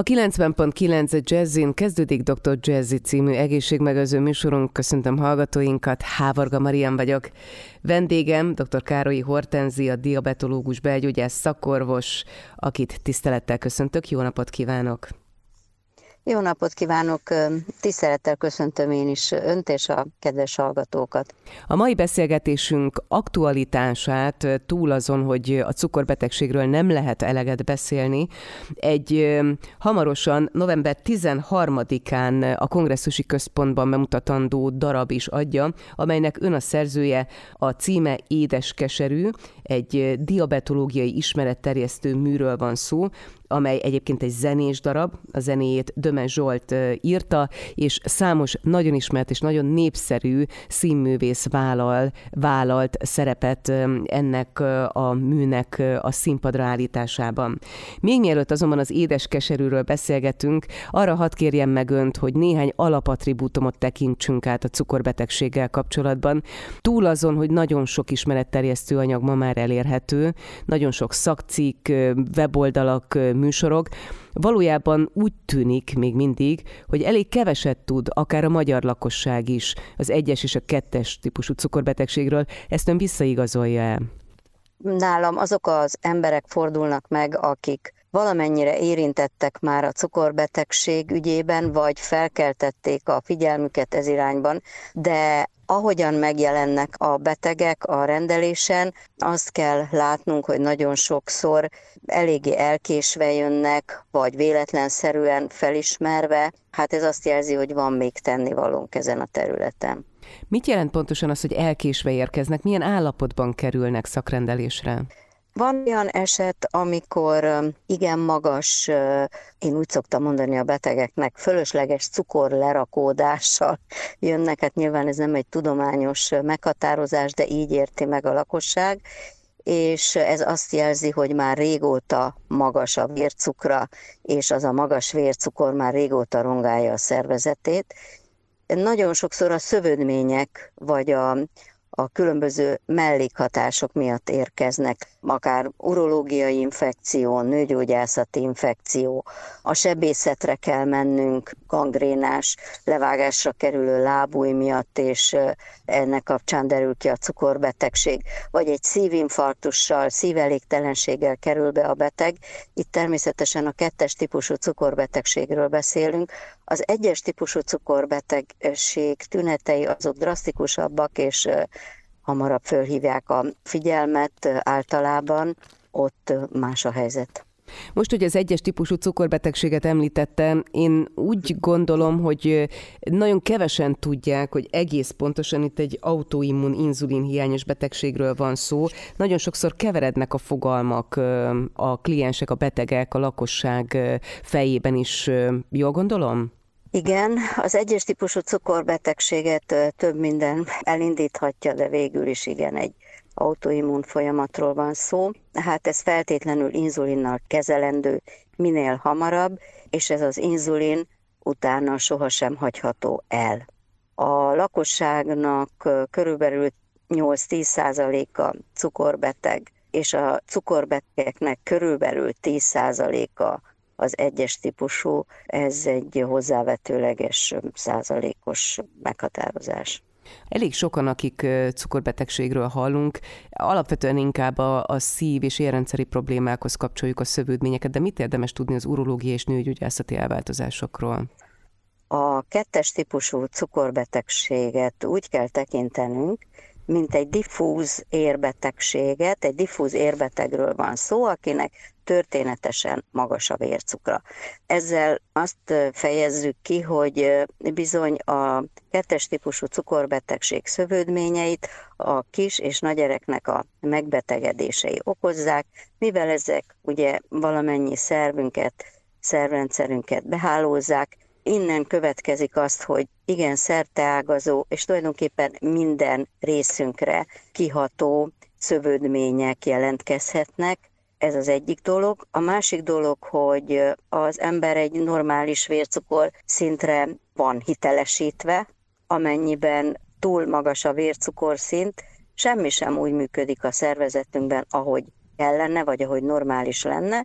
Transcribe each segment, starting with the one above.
A 90.9 Jazzin kezdődik Dr. Jazzy című egészségmegőző műsorunk. Köszöntöm hallgatóinkat, Hávarga Marian vagyok. Vendégem dr. Károlyi Hortenzi, a diabetológus belgyógyász szakorvos, akit tisztelettel köszöntök. Jó napot kívánok! Jó napot kívánok! Tisztelettel köszöntöm én is önt és a kedves hallgatókat. A mai beszélgetésünk aktualitását túl azon, hogy a cukorbetegségről nem lehet eleget beszélni, egy hamarosan november 13-án a kongresszusi központban bemutatandó darab is adja, amelynek ön a szerzője, a címe Édes Keserű, egy diabetológiai ismeretterjesztő műről van szó, amely egyébként egy zenés darab, a zenéjét Döme Zsolt írta, és számos nagyon ismert és nagyon népszerű színművész vállal, vállalt szerepet ennek a műnek a színpadra állításában. Még mielőtt azonban az édes keserűről beszélgetünk, arra hadd kérjem meg önt, hogy néhány alapatribútumot tekintsünk át a cukorbetegséggel kapcsolatban. Túl azon, hogy nagyon sok ismeretterjesztő anyag ma már elérhető, nagyon sok szakcikk, weboldalak, műsorok, valójában úgy tűnik még mindig, hogy elég keveset tud akár a magyar lakosság is az egyes és a kettes típusú cukorbetegségről. Ezt ön visszaigazolja el? Nálam azok az emberek fordulnak meg, akik valamennyire érintettek már a cukorbetegség ügyében, vagy felkeltették a figyelmüket ez irányban, de ahogyan megjelennek a betegek a rendelésen, azt kell látnunk, hogy nagyon sokszor eléggé elkésve jönnek, vagy véletlenszerűen felismerve. Hát ez azt jelzi, hogy van még tennivalónk ezen a területen. Mit jelent pontosan az, hogy elkésve érkeznek? Milyen állapotban kerülnek szakrendelésre? Van olyan eset, amikor igen magas, én úgy szoktam mondani a betegeknek, fölösleges cukor lerakódással jönnek, hát nyilván ez nem egy tudományos meghatározás, de így érti meg a lakosság, és ez azt jelzi, hogy már régóta magas a vércukra, és az a magas vércukor már régóta rongálja a szervezetét. Nagyon sokszor a szövődmények, vagy a, a különböző mellékhatások miatt érkeznek, akár urológiai infekció, nőgyógyászati infekció, a sebészetre kell mennünk, gangrénás, levágásra kerülő lábúj miatt, és ennek kapcsán derül ki a cukorbetegség, vagy egy szívinfarktussal, szívelégtelenséggel kerül be a beteg. Itt természetesen a kettes típusú cukorbetegségről beszélünk. Az egyes típusú cukorbetegség tünetei azok drasztikusabbak, és hamarabb fölhívják a figyelmet általában, ott más a helyzet. Most, hogy az egyes típusú cukorbetegséget említettem, én úgy gondolom, hogy nagyon kevesen tudják, hogy egész pontosan itt egy autoimmun inzulin hiányos betegségről van szó. Nagyon sokszor keverednek a fogalmak a kliensek, a betegek, a lakosság fejében is. Jól gondolom? Igen, az egyes típusú cukorbetegséget több minden elindíthatja, de végül is igen, egy autoimmun folyamatról van szó. Hát ez feltétlenül inzulinnal kezelendő minél hamarabb, és ez az inzulin utána sohasem hagyható el. A lakosságnak körülbelül 8-10%-a cukorbeteg, és a cukorbetegeknek körülbelül 10%-a az egyes típusú, ez egy hozzávetőleges százalékos meghatározás. Elég sokan, akik cukorbetegségről hallunk, alapvetően inkább a, a szív- és érrendszeri problémákhoz kapcsoljuk a szövődményeket, de mit érdemes tudni az urológiai és nőgyógyászati elváltozásokról? A kettes típusú cukorbetegséget úgy kell tekintenünk, mint egy diffúz érbetegséget, egy diffúz érbetegről van szó, akinek történetesen magas a vércukra. Ezzel azt fejezzük ki, hogy bizony a kettes típusú cukorbetegség szövődményeit a kis és nagyereknek a megbetegedései okozzák, mivel ezek ugye valamennyi szervünket, szervrendszerünket behálózzák, innen következik azt, hogy igen szerteágazó, és tulajdonképpen minden részünkre kiható szövődmények jelentkezhetnek, ez az egyik dolog. A másik dolog, hogy az ember egy normális vércukor szintre van hitelesítve, amennyiben túl magas a vércukorszint, semmi sem úgy működik a szervezetünkben, ahogy kellene, vagy ahogy normális lenne,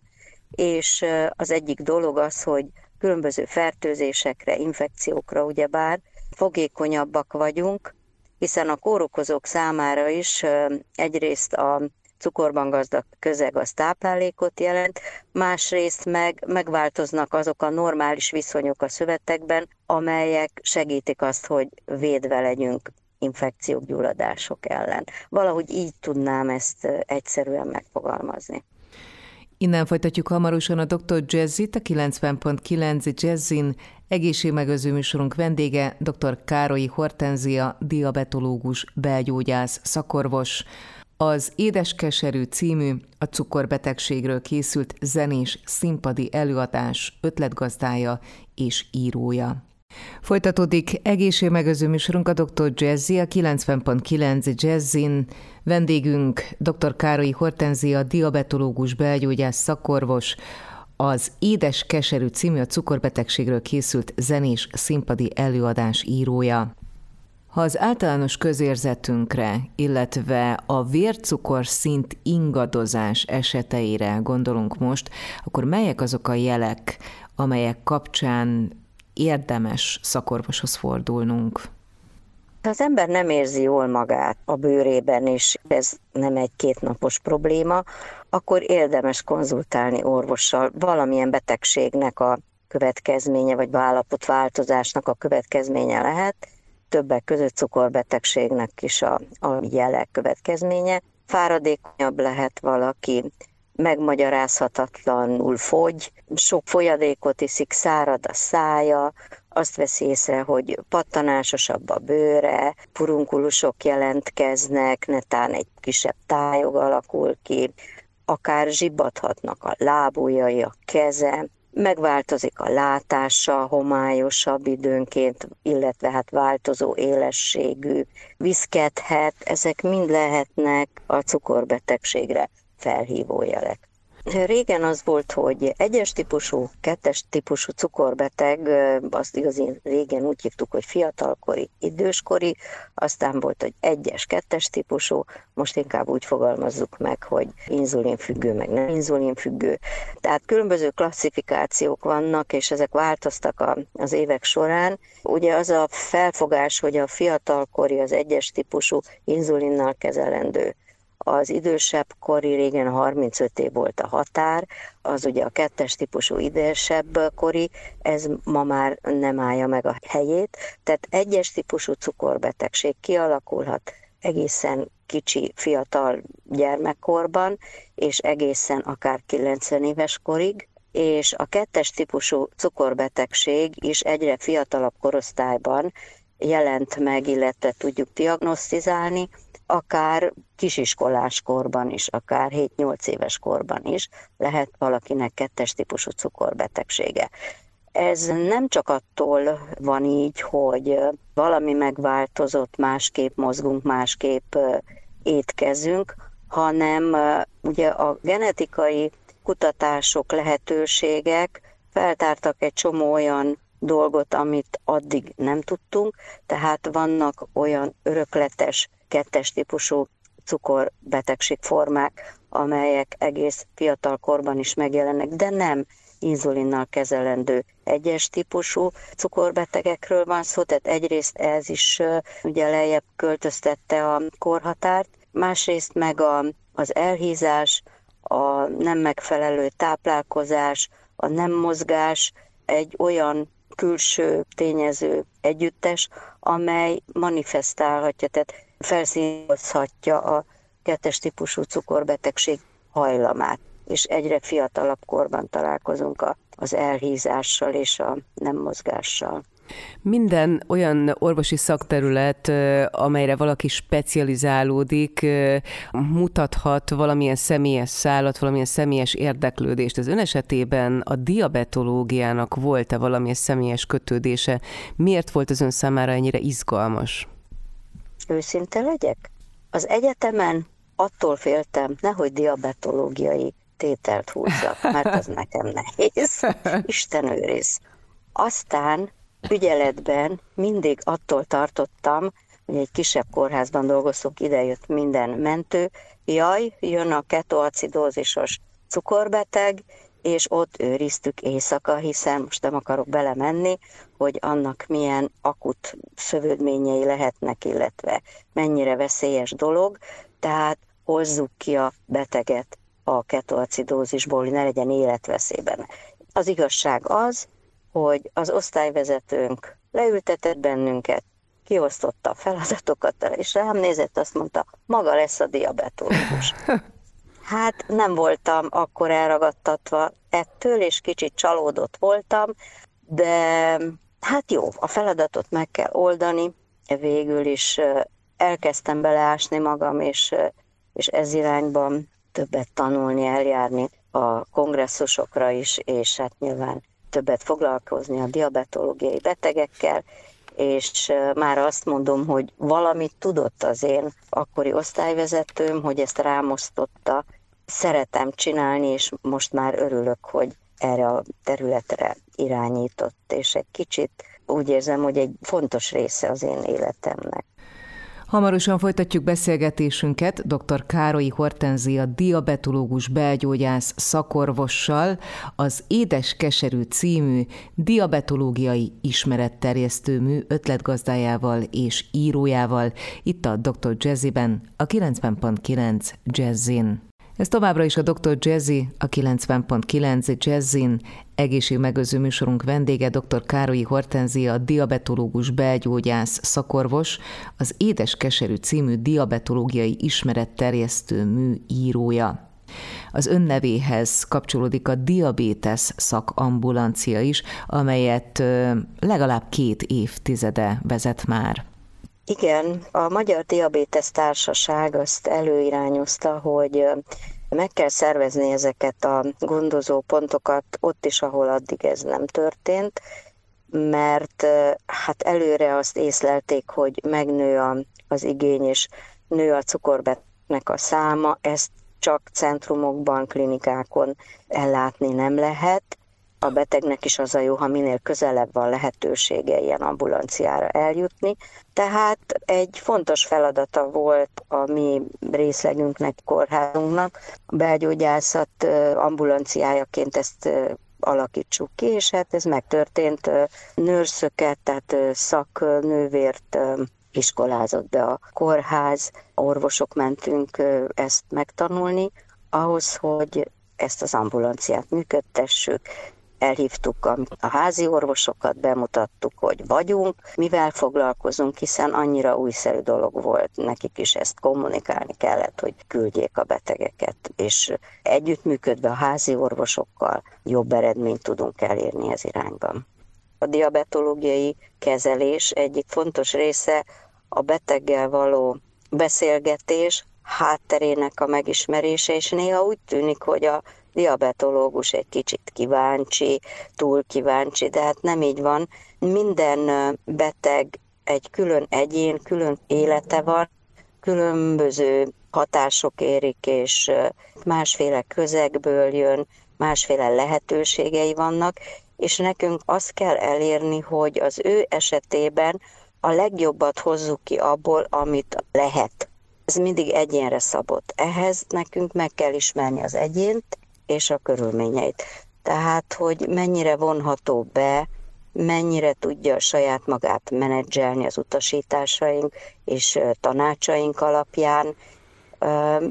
és az egyik dolog az, hogy különböző fertőzésekre, infekciókra ugyebár fogékonyabbak vagyunk, hiszen a kórokozók számára is egyrészt a cukorban gazdag közeg az táplálékot jelent, másrészt meg megváltoznak azok a normális viszonyok a szövetekben, amelyek segítik azt, hogy védve legyünk infekciók, gyulladások ellen. Valahogy így tudnám ezt egyszerűen megfogalmazni. Innen folytatjuk hamarosan a Dr. Jazzit, a 90.9 Jazzin egészségmegőző műsorunk vendége dr. Károly Hortenzia, diabetológus, belgyógyász, szakorvos. Az Édeskeserű című a cukorbetegségről készült zenés színpadi előadás ötletgazdája és írója. Folytatódik egészségmegőző műsorunk a Dr. Jazzy, a 90.9 Jazzin. Vendégünk dr. Károly Hortenzia, diabetológus, belgyógyász, szakorvos, az Édes Keserű című a cukorbetegségről készült zenés színpadi előadás írója. Ha az általános közérzetünkre, illetve a vércukor szint ingadozás eseteire gondolunk most, akkor melyek azok a jelek, amelyek kapcsán érdemes szakorvoshoz fordulnunk? Ha az ember nem érzi jól magát a bőrében, és ez nem egy kétnapos probléma, akkor érdemes konzultálni orvossal valamilyen betegségnek a következménye, vagy állapotváltozásnak a következménye lehet, többek között cukorbetegségnek is a, a jelek következménye. Fáradékonyabb lehet valaki, megmagyarázhatatlanul fogy, sok folyadékot iszik, szárad a szája, azt veszi észre, hogy pattanásosabb a bőre, furunkulusok jelentkeznek, netán egy kisebb tájog alakul ki, akár zsibbadhatnak a lábujjai, a keze, megváltozik a látása, homályosabb időnként, illetve hát változó élességű, viszkedhet, ezek mind lehetnek a cukorbetegségre felhívó jelek. Régen az volt, hogy egyes típusú, kettes típusú cukorbeteg, azt igazi régen úgy hívtuk, hogy fiatalkori, időskori, aztán volt, hogy egyes, kettes típusú, most inkább úgy fogalmazzuk meg, hogy inzulinfüggő, meg nem inzulinfüggő. Tehát különböző klasszifikációk vannak, és ezek változtak az évek során. Ugye az a felfogás, hogy a fiatalkori, az egyes típusú inzulinnal kezelendő az idősebb kori régen 35 év volt a határ, az ugye a kettes típusú idősebb kori, ez ma már nem állja meg a helyét, tehát egyes típusú cukorbetegség kialakulhat egészen kicsi, fiatal gyermekkorban, és egészen akár 90 éves korig, és a kettes típusú cukorbetegség is egyre fiatalabb korosztályban jelent meg, illetve tudjuk diagnosztizálni, akár kisiskolás korban is, akár 7-8 éves korban is lehet valakinek kettes típusú cukorbetegsége. Ez nem csak attól van így, hogy valami megváltozott, másképp mozgunk, másképp étkezünk, hanem ugye a genetikai kutatások, lehetőségek feltártak egy csomó olyan dolgot, amit addig nem tudtunk, tehát vannak olyan örökletes kettes típusú cukorbetegségformák, amelyek egész fiatal korban is megjelennek, de nem inzulinnal kezelendő egyes típusú cukorbetegekről van szó, tehát egyrészt ez is ugye lejjebb költöztette a korhatárt, másrészt meg a, az elhízás, a nem megfelelő táplálkozás, a nem mozgás egy olyan külső tényező együttes, amely manifestálhatja, tehát felszínozhatja a kettes típusú cukorbetegség hajlamát, és egyre fiatalabb korban találkozunk az elhízással és a nem mozgással. Minden olyan orvosi szakterület, amelyre valaki specializálódik, mutathat valamilyen személyes szállat, valamilyen személyes érdeklődést. Az ön esetében a diabetológiának volt-e valamilyen személyes kötődése? Miért volt az ön számára ennyire izgalmas? Őszinte legyek? Az egyetemen attól féltem, nehogy diabetológiai tételt húzzak, mert az nekem nehéz. Isten őriz. Aztán ügyeletben mindig attól tartottam, hogy egy kisebb kórházban dolgozok, idejött minden mentő, jaj, jön a ketoacidózisos cukorbeteg, és ott őriztük éjszaka, hiszen most nem akarok belemenni, hogy annak milyen akut szövődményei lehetnek, illetve mennyire veszélyes dolog, tehát hozzuk ki a beteget a ketoacidózisból, hogy ne legyen életveszélyben. Az igazság az, hogy az osztályvezetőnk leültetett bennünket, kiosztotta a feladatokat, és rám nézett, azt mondta, maga lesz a diabetológus. Hát nem voltam akkor elragadtatva ettől, és kicsit csalódott voltam, de hát jó, a feladatot meg kell oldani, végül is elkezdtem beleásni magam, és, és ez irányban többet tanulni, eljárni a kongresszusokra is, és hát nyilván többet foglalkozni a diabetológiai betegekkel, és már azt mondom, hogy valamit tudott az én akkori osztályvezetőm, hogy ezt rámosztotta, szeretem csinálni, és most már örülök, hogy erre a területre irányított, és egy kicsit úgy érzem, hogy egy fontos része az én életemnek. Hamarosan folytatjuk beszélgetésünket dr. Károlyi Hortenzia diabetológus belgyógyász szakorvossal az Édes Keserű című diabetológiai ismeretterjesztő mű ötletgazdájával és írójával itt a Dr. Jazzyben a 90.9 Jazzin. Ez továbbra is a Dr. Jazzy, a 90.9 Jazzin, egészségmegőző műsorunk vendége dr. Károlyi Hortenzia, diabetológus belgyógyász szakorvos, az Édes Keserű című diabetológiai ismeretterjesztő mű írója. Az önnevéhez kapcsolódik a diabétesz szakambulancia is, amelyet legalább két évtizede vezet már. Igen, a Magyar Diabétesz Társaság azt előirányozta, hogy meg kell szervezni ezeket a gondozó pontokat ott is, ahol addig ez nem történt, mert hát előre azt észlelték, hogy megnő a, az igény, és nő a cukorbetnek a száma, ezt csak centrumokban, klinikákon ellátni nem lehet, a betegnek is az a jó, ha minél közelebb van lehetősége ilyen ambulanciára eljutni. Tehát egy fontos feladata volt a mi részlegünknek, kórházunknak. A belgyógyászat ambulanciájaként ezt alakítsuk ki, és hát ez megtörtént. Nőrszöket, tehát szaknővért iskolázott be a kórház, orvosok mentünk ezt megtanulni, ahhoz, hogy ezt az ambulanciát működtessük, elhívtuk a, házi orvosokat, bemutattuk, hogy vagyunk, mivel foglalkozunk, hiszen annyira újszerű dolog volt, nekik is ezt kommunikálni kellett, hogy küldjék a betegeket, és együttműködve a házi orvosokkal jobb eredményt tudunk elérni ez irányban. A diabetológiai kezelés egyik fontos része a beteggel való beszélgetés, hátterének a megismerése, és néha úgy tűnik, hogy a diabetológus egy kicsit kíváncsi, túl kíváncsi, de hát nem így van. Minden beteg egy külön egyén, külön élete van, különböző hatások érik, és másféle közegből jön, másféle lehetőségei vannak, és nekünk azt kell elérni, hogy az ő esetében a legjobbat hozzuk ki abból, amit lehet. Ez mindig egyénre szabott. Ehhez nekünk meg kell ismerni az egyént, és a körülményeit. Tehát, hogy mennyire vonható be, mennyire tudja saját magát menedzselni az utasításaink és tanácsaink alapján,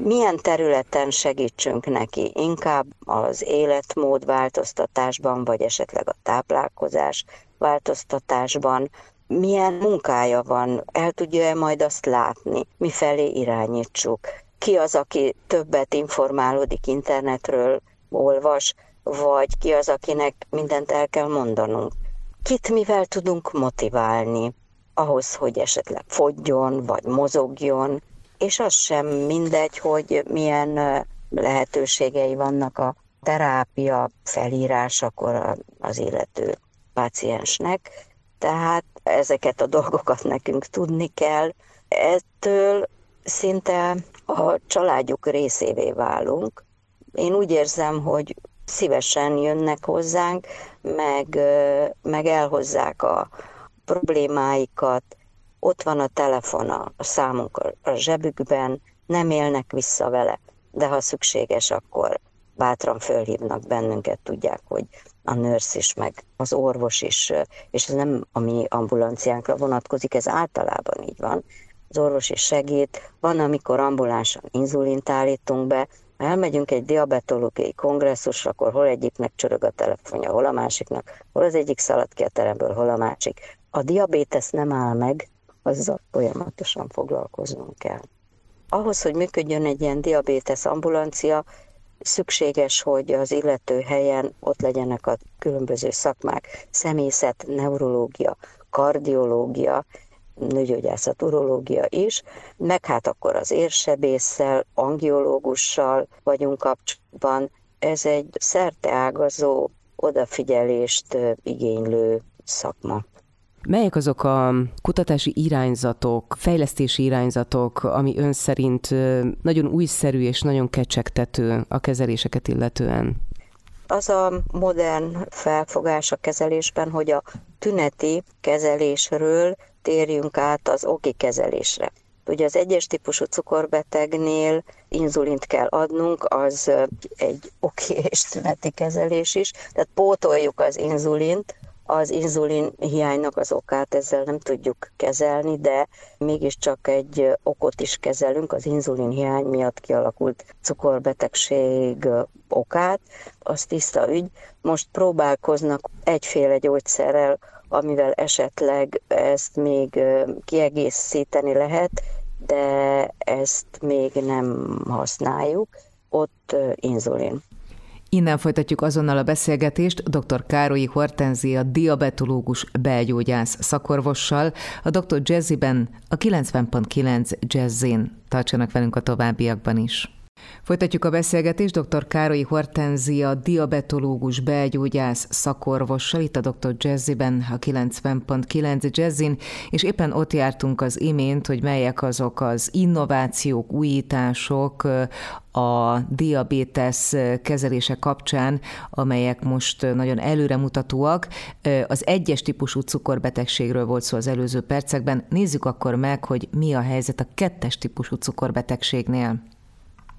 milyen területen segítsünk neki? Inkább az életmód változtatásban, vagy esetleg a táplálkozás változtatásban, milyen munkája van, el tudja-e majd azt látni, mifelé irányítsuk ki az, aki többet informálódik internetről, olvas, vagy ki az, akinek mindent el kell mondanunk. Kit mivel tudunk motiválni ahhoz, hogy esetleg fogjon, vagy mozogjon, és az sem mindegy, hogy milyen lehetőségei vannak a terápia felírásakor az illető páciensnek. Tehát ezeket a dolgokat nekünk tudni kell. Ettől szinte a családjuk részévé válunk. Én úgy érzem, hogy szívesen jönnek hozzánk, meg, meg elhozzák a problémáikat, ott van a telefon a számunk a zsebükben, nem élnek vissza vele, de ha szükséges, akkor bátran fölhívnak bennünket, tudják, hogy a nőrsz is, meg az orvos is, és ez nem a mi ambulanciánkra vonatkozik, ez általában így van. Az orvos is segít, van, amikor ambulánsan inzulint állítunk be, ha elmegyünk egy diabetológiai kongresszusra, akkor hol egyiknek csörög a telefonja, hol a másiknak, hol az egyik szalad ki a teremből, hol a másik. A diabétesz nem áll meg, azzal folyamatosan foglalkoznunk kell. Ahhoz, hogy működjön egy ilyen diabétesz ambulancia, szükséges, hogy az illető helyen ott legyenek a különböző szakmák, személyzet, neurológia, kardiológia, nőgyógyászat, urológia is, meg hát akkor az érsebésszel, angiológussal vagyunk kapcsolatban. Ez egy szerteágazó, odafigyelést igénylő szakma. Melyek azok a kutatási irányzatok, fejlesztési irányzatok, ami ön szerint nagyon újszerű és nagyon kecsegtető a kezeléseket illetően? Az a modern felfogás a kezelésben, hogy a tüneti kezelésről térjünk át az oki kezelésre. Ugye az egyes típusú cukorbetegnél inzulint kell adnunk, az egy oki és tüneti kezelés is, tehát pótoljuk az inzulint, az inzulin hiánynak az okát ezzel nem tudjuk kezelni, de mégiscsak egy okot is kezelünk, az inzulin hiány miatt kialakult cukorbetegség okát, az tiszta ügy. Most próbálkoznak egyféle gyógyszerrel, amivel esetleg ezt még kiegészíteni lehet, de ezt még nem használjuk. Ott inzulin. Innen folytatjuk azonnal a beszélgetést dr. Károlyi Hortenzia diabetológus belgyógyász szakorvossal, a dr. Jazziben a 90.9 Jazzin. Tartsanak velünk a továbbiakban is. Folytatjuk a beszélgetést dr. Károlyi Hortenzia, diabetológus, belgyógyász szakorvossal, itt a dr. Jazziben, a 90.9 Jazzin, és éppen ott jártunk az imént, hogy melyek azok az innovációk, újítások a diabétesz kezelése kapcsán, amelyek most nagyon előremutatóak. Az egyes típusú cukorbetegségről volt szó az előző percekben. Nézzük akkor meg, hogy mi a helyzet a kettes típusú cukorbetegségnél.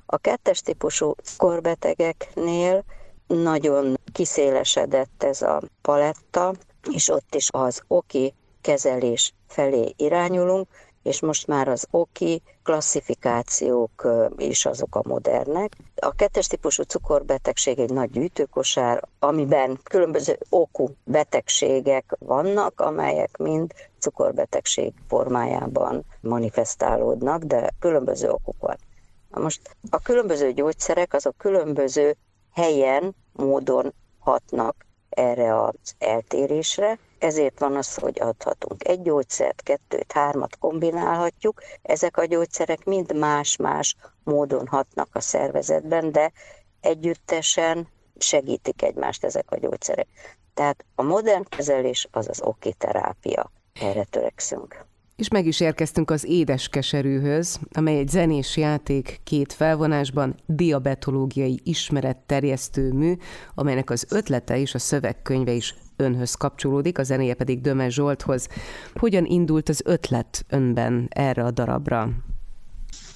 A kettes típusú korbetegeknél nagyon kiszélesedett ez a paletta, és ott is az oki kezelés felé irányulunk, és most már az oki klasszifikációk is azok a modernek. A kettes típusú cukorbetegség egy nagy gyűjtőkosár, amiben különböző okú betegségek vannak, amelyek mind cukorbetegség formájában manifestálódnak, de különböző okuk van. Na most a különböző gyógyszerek azok különböző helyen, módon hatnak erre az eltérésre, ezért van az, hogy adhatunk egy gyógyszert, kettőt, hármat kombinálhatjuk. Ezek a gyógyszerek mind más-más módon hatnak a szervezetben, de együttesen segítik egymást ezek a gyógyszerek. Tehát a modern kezelés az az oki terápia. Erre törekszünk. És meg is érkeztünk az Édes Keserűhöz, amely egy zenés játék két felvonásban, diabetológiai ismeretterjesztő mű, amelynek az ötlete és a szövegkönyve is önhöz kapcsolódik, a zenéje pedig Döme Zsolthoz. Hogyan indult az ötlet önben erre a darabra?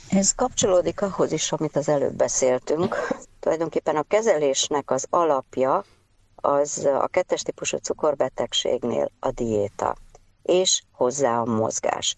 Ez kapcsolódik ahhoz is, amit az előbb beszéltünk. Tulajdonképpen a kezelésnek az alapja az a kettes típusú cukorbetegségnél a diéta és hozzá a mozgás.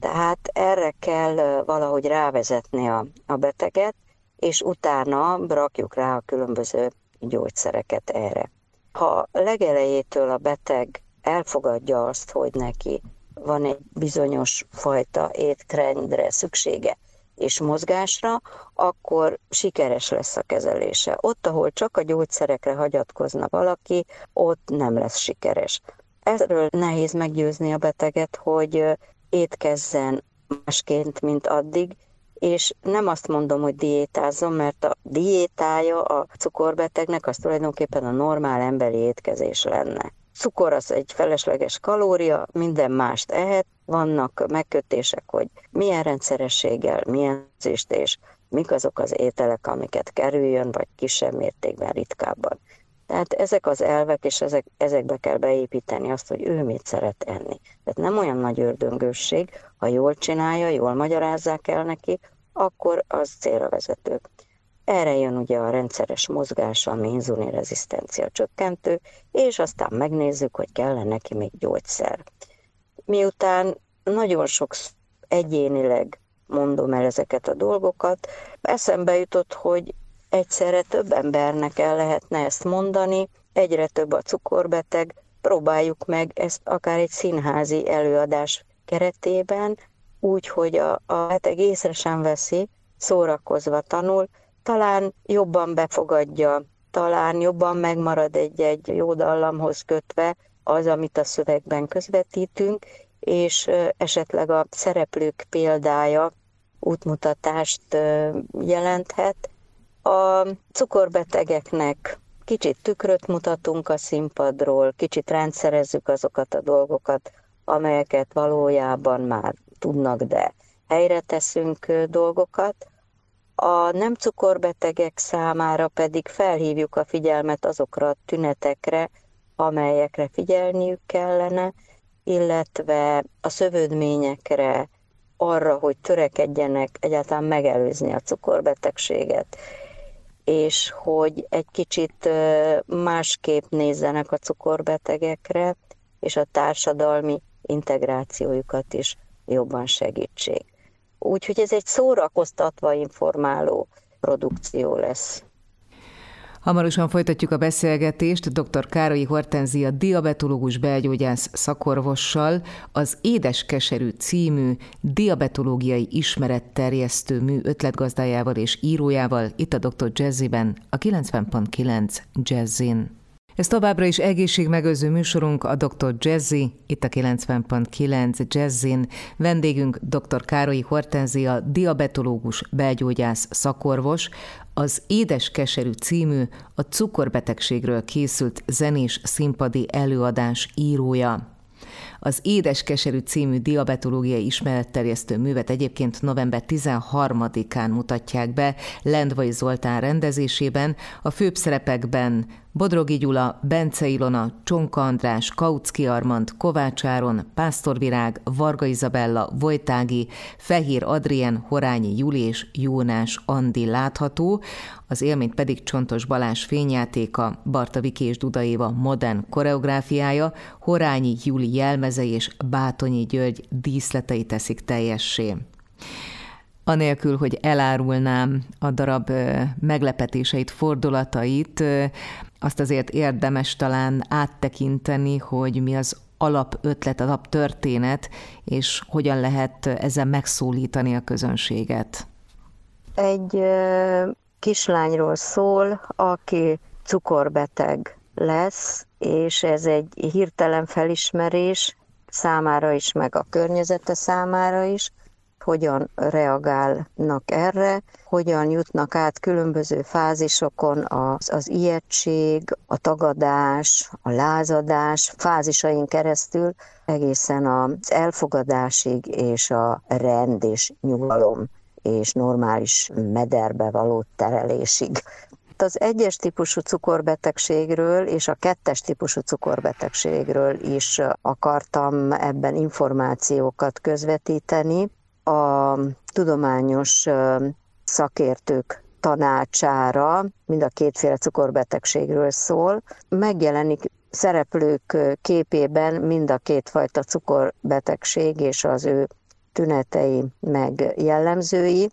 Tehát erre kell valahogy rávezetni a, a beteget, és utána rakjuk rá a különböző gyógyszereket erre. Ha legelejétől a beteg elfogadja azt, hogy neki van egy bizonyos fajta étrendre szüksége, és mozgásra, akkor sikeres lesz a kezelése. Ott, ahol csak a gyógyszerekre hagyatkozna valaki, ott nem lesz sikeres. Erről nehéz meggyőzni a beteget, hogy étkezzen másként, mint addig, és nem azt mondom, hogy diétázzon, mert a diétája a cukorbetegnek az tulajdonképpen a normál emberi étkezés lenne. Cukor az egy felesleges kalória, minden mást ehet, vannak megkötések, hogy milyen rendszerességgel, milyen zést és mik azok az ételek, amiket kerüljön, vagy kisebb mértékben ritkábban. Tehát ezek az elvek, és ezek, ezekbe kell beépíteni azt, hogy ő mit szeret enni. Tehát nem olyan nagy ördöngősség, ha jól csinálja, jól magyarázzák el neki, akkor az célra vezető. Erre jön ugye a rendszeres mozgás, ami inzulinrezisztencia csökkentő, és aztán megnézzük, hogy kell neki még gyógyszer. Miután nagyon sok egyénileg mondom el ezeket a dolgokat, eszembe jutott, hogy egyszerre több embernek el lehetne ezt mondani, egyre több a cukorbeteg, próbáljuk meg ezt akár egy színházi előadás keretében, úgy, hogy a, a beteg észre sem veszi, szórakozva tanul, talán jobban befogadja, talán jobban megmarad egy-egy jó dallamhoz kötve az, amit a szövegben közvetítünk, és esetleg a szereplők példája útmutatást jelenthet. A cukorbetegeknek kicsit tükröt mutatunk a színpadról, kicsit rendszerezzük azokat a dolgokat, amelyeket valójában már tudnak, de helyre teszünk dolgokat. A nem cukorbetegek számára pedig felhívjuk a figyelmet azokra a tünetekre, amelyekre figyelniük kellene, illetve a szövődményekre, arra, hogy törekedjenek egyáltalán megelőzni a cukorbetegséget, és hogy egy kicsit másképp nézzenek a cukorbetegekre, és a társadalmi integrációjukat is jobban segítsék. Úgyhogy ez egy szórakoztatva informáló produkció lesz. Hamarosan folytatjuk a beszélgetést dr. Károlyi Hortenzia diabetológus belgyógyász szakorvossal az Édes Keserű című diabetológiai ismeretterjesztő mű ötletgazdájával és írójával itt a Dr. Jazziben, a 90.9 Jazzin. Ez továbbra is egészségmegőző műsorunk a Dr. Jazzy, itt a 90.9 Jazzin. Vendégünk dr. Károlyi Hortenzia, diabetológus, belgyógyász, szakorvos, az Édes Keserű című, a cukorbetegségről készült zenés színpadi előadás írója. Az Édes Keserű című diabetológiai ismeretterjesztő művet egyébként november 13-án mutatják be Lendvai Zoltán rendezésében, a főbb szerepekben Bodrogi Gyula, Bence Ilona, Csonka András, Kautsky Armand, Kovács Áron, Pásztorvirág, Varga Izabella, Vojtági, Fehér Adrien, Horányi Juli és Jónás Andi látható, az élményt pedig Csontos Balázs fényjátéka, Barta Viki és Duda modern koreográfiája, Horányi Juli jelmezei és Bátonyi György díszletei teszik teljessé anélkül, hogy elárulnám a darab meglepetéseit, fordulatait, azt azért érdemes talán áttekinteni, hogy mi az alapötlet, alaptörténet, és hogyan lehet ezzel megszólítani a közönséget. Egy kislányról szól, aki cukorbeteg lesz, és ez egy hirtelen felismerés számára is, meg a környezete számára is, hogyan reagálnak erre, hogyan jutnak át különböző fázisokon az, az ijegység, a tagadás, a lázadás fázisain keresztül egészen az elfogadásig és a rend és nyugalom és normális mederbe való terelésig. Az egyes típusú cukorbetegségről és a kettes típusú cukorbetegségről is akartam ebben információkat közvetíteni, a tudományos szakértők tanácsára, mind a kétféle cukorbetegségről szól. Megjelenik szereplők képében mind a kétfajta cukorbetegség és az ő tünetei meg jellemzői.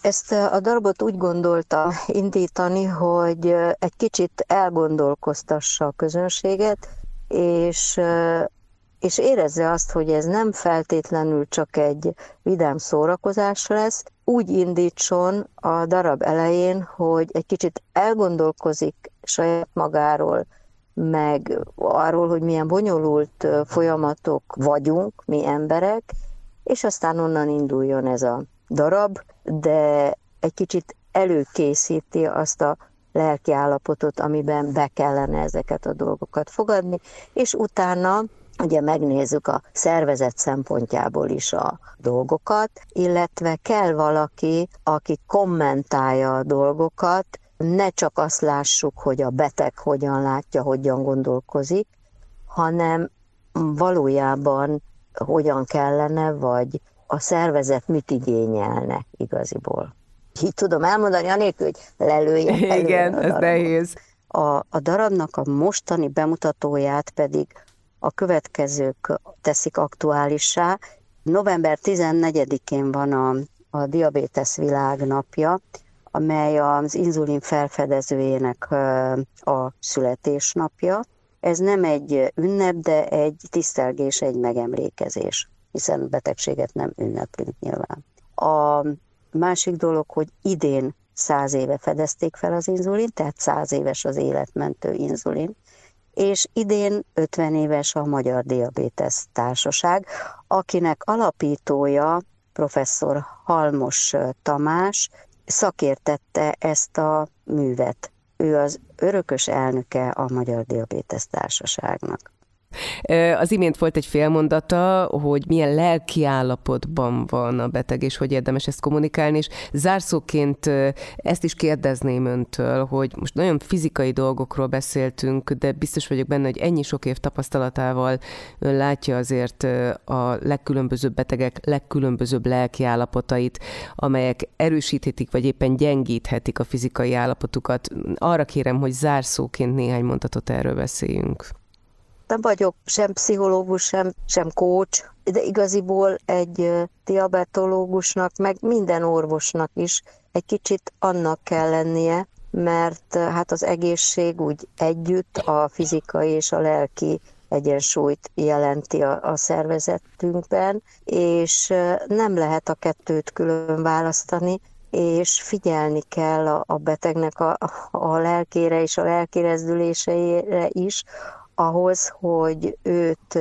Ezt a darabot úgy gondolta indítani, hogy egy kicsit elgondolkoztassa a közönséget, és és érezze azt, hogy ez nem feltétlenül csak egy vidám szórakozás lesz, úgy indítson a darab elején, hogy egy kicsit elgondolkozik saját magáról, meg arról, hogy milyen bonyolult folyamatok vagyunk, mi emberek, és aztán onnan induljon ez a darab, de egy kicsit előkészíti azt a lelki állapotot, amiben be kellene ezeket a dolgokat fogadni, és utána ugye megnézzük a szervezet szempontjából is a dolgokat, illetve kell valaki, aki kommentálja a dolgokat, ne csak azt lássuk, hogy a beteg hogyan látja, hogyan gondolkozik, hanem valójában hogyan kellene, vagy a szervezet mit igényelne igaziból. így tudom elmondani, anélkül, hogy lelőjek Igen, ez nehéz. A, a darabnak a mostani bemutatóját pedig a következők teszik aktuálissá. November 14-én van a, a Diabétesz Világnapja, amely az inzulin felfedezőjének a születésnapja. Ez nem egy ünnep, de egy tisztelgés, egy megemlékezés, hiszen betegséget nem ünneplünk nyilván. A másik dolog, hogy idén száz éve fedezték fel az inzulin, tehát száz éves az életmentő inzulin, és idén 50 éves a Magyar Diabétesz Társaság, akinek alapítója professzor Halmos Tamás szakértette ezt a művet. Ő az örökös elnöke a Magyar Diabétesz Társaságnak. Az imént volt egy félmondata, hogy milyen lelki állapotban van a beteg, és hogy érdemes ezt kommunikálni, és zárszóként ezt is kérdezném öntől, hogy most nagyon fizikai dolgokról beszéltünk, de biztos vagyok benne, hogy ennyi sok év tapasztalatával ön látja azért a legkülönbözőbb betegek legkülönbözőbb lelki állapotait, amelyek erősíthetik, vagy éppen gyengíthetik a fizikai állapotukat. Arra kérem, hogy zárszóként néhány mondatot erről beszéljünk nem vagyok sem pszichológus, sem, sem coach, de igaziból egy diabetológusnak, meg minden orvosnak is egy kicsit annak kell lennie, mert hát az egészség úgy együtt a fizikai és a lelki egyensúlyt jelenti a, a szervezetünkben, és nem lehet a kettőt külön választani, és figyelni kell a, a betegnek a, a lelkére és a lelki rezdüléseire is, ahhoz, hogy őt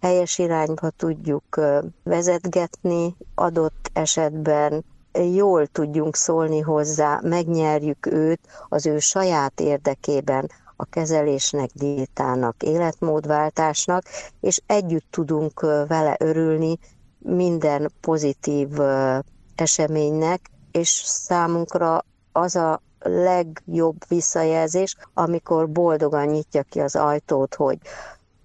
helyes irányba tudjuk vezetgetni, adott esetben jól tudjunk szólni hozzá, megnyerjük őt az ő saját érdekében, a kezelésnek, diétának, életmódváltásnak, és együtt tudunk vele örülni minden pozitív eseménynek, és számunkra az a legjobb visszajelzés, amikor boldogan nyitja ki az ajtót, hogy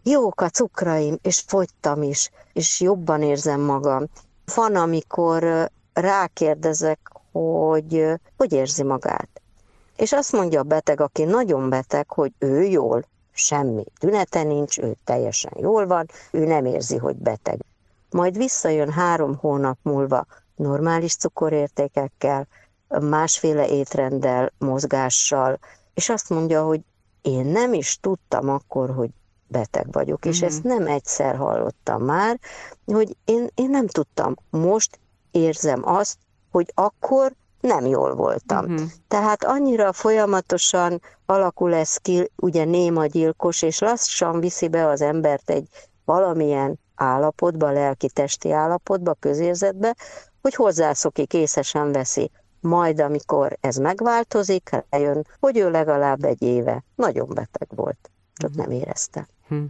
jók a cukraim, és fogytam is, és jobban érzem magam. Van, amikor rákérdezek, hogy hogy érzi magát. És azt mondja a beteg, aki nagyon beteg, hogy ő jól, semmi tünete nincs, ő teljesen jól van, ő nem érzi, hogy beteg. Majd visszajön három hónap múlva normális cukorértékekkel, másféle étrenddel, mozgással, és azt mondja, hogy én nem is tudtam akkor, hogy beteg vagyok, uh-huh. és mhm. ezt nem egyszer hallottam már, hogy én, én nem tudtam. Most érzem azt, hogy akkor nem jól voltam. Uh-huh. Tehát annyira folyamatosan alakul ez ki, ugye néma gyilkos, és lassan viszi be az embert egy valamilyen állapotba, lelki-testi állapotba, közérzetbe, hogy hozzászokik, észesen veszi majd amikor ez megváltozik, eljön, hogy ő legalább egy éve nagyon beteg volt, csak nem érezte. Hm.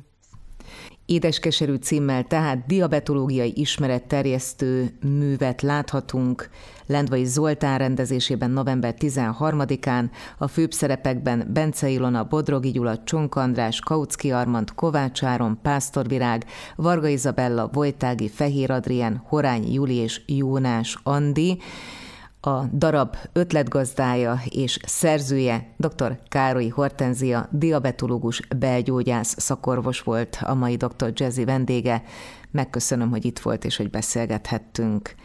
Édeskeserű címmel tehát diabetológiai ismeretterjesztő művet láthatunk Lendvai Zoltán rendezésében november 13-án, a főbb szerepekben Bence Ilona, Bodrogi Gyula, Csonk András, Kautsky Armand, Kovács Áron, Pásztorvirág, Varga Izabella, Vojtági, Fehér Adrien, Horány Juli és Jónás Andi a darab ötletgazdája és szerzője dr. Károly Hortenzia, diabetológus, belgyógyász szakorvos volt a mai dr. Jazzy vendége. Megköszönöm, hogy itt volt és hogy beszélgethettünk.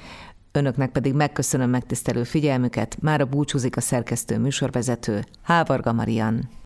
Önöknek pedig megköszönöm megtisztelő figyelmüket, már a búcsúzik a szerkesztő műsorvezető, Hávarga Marian.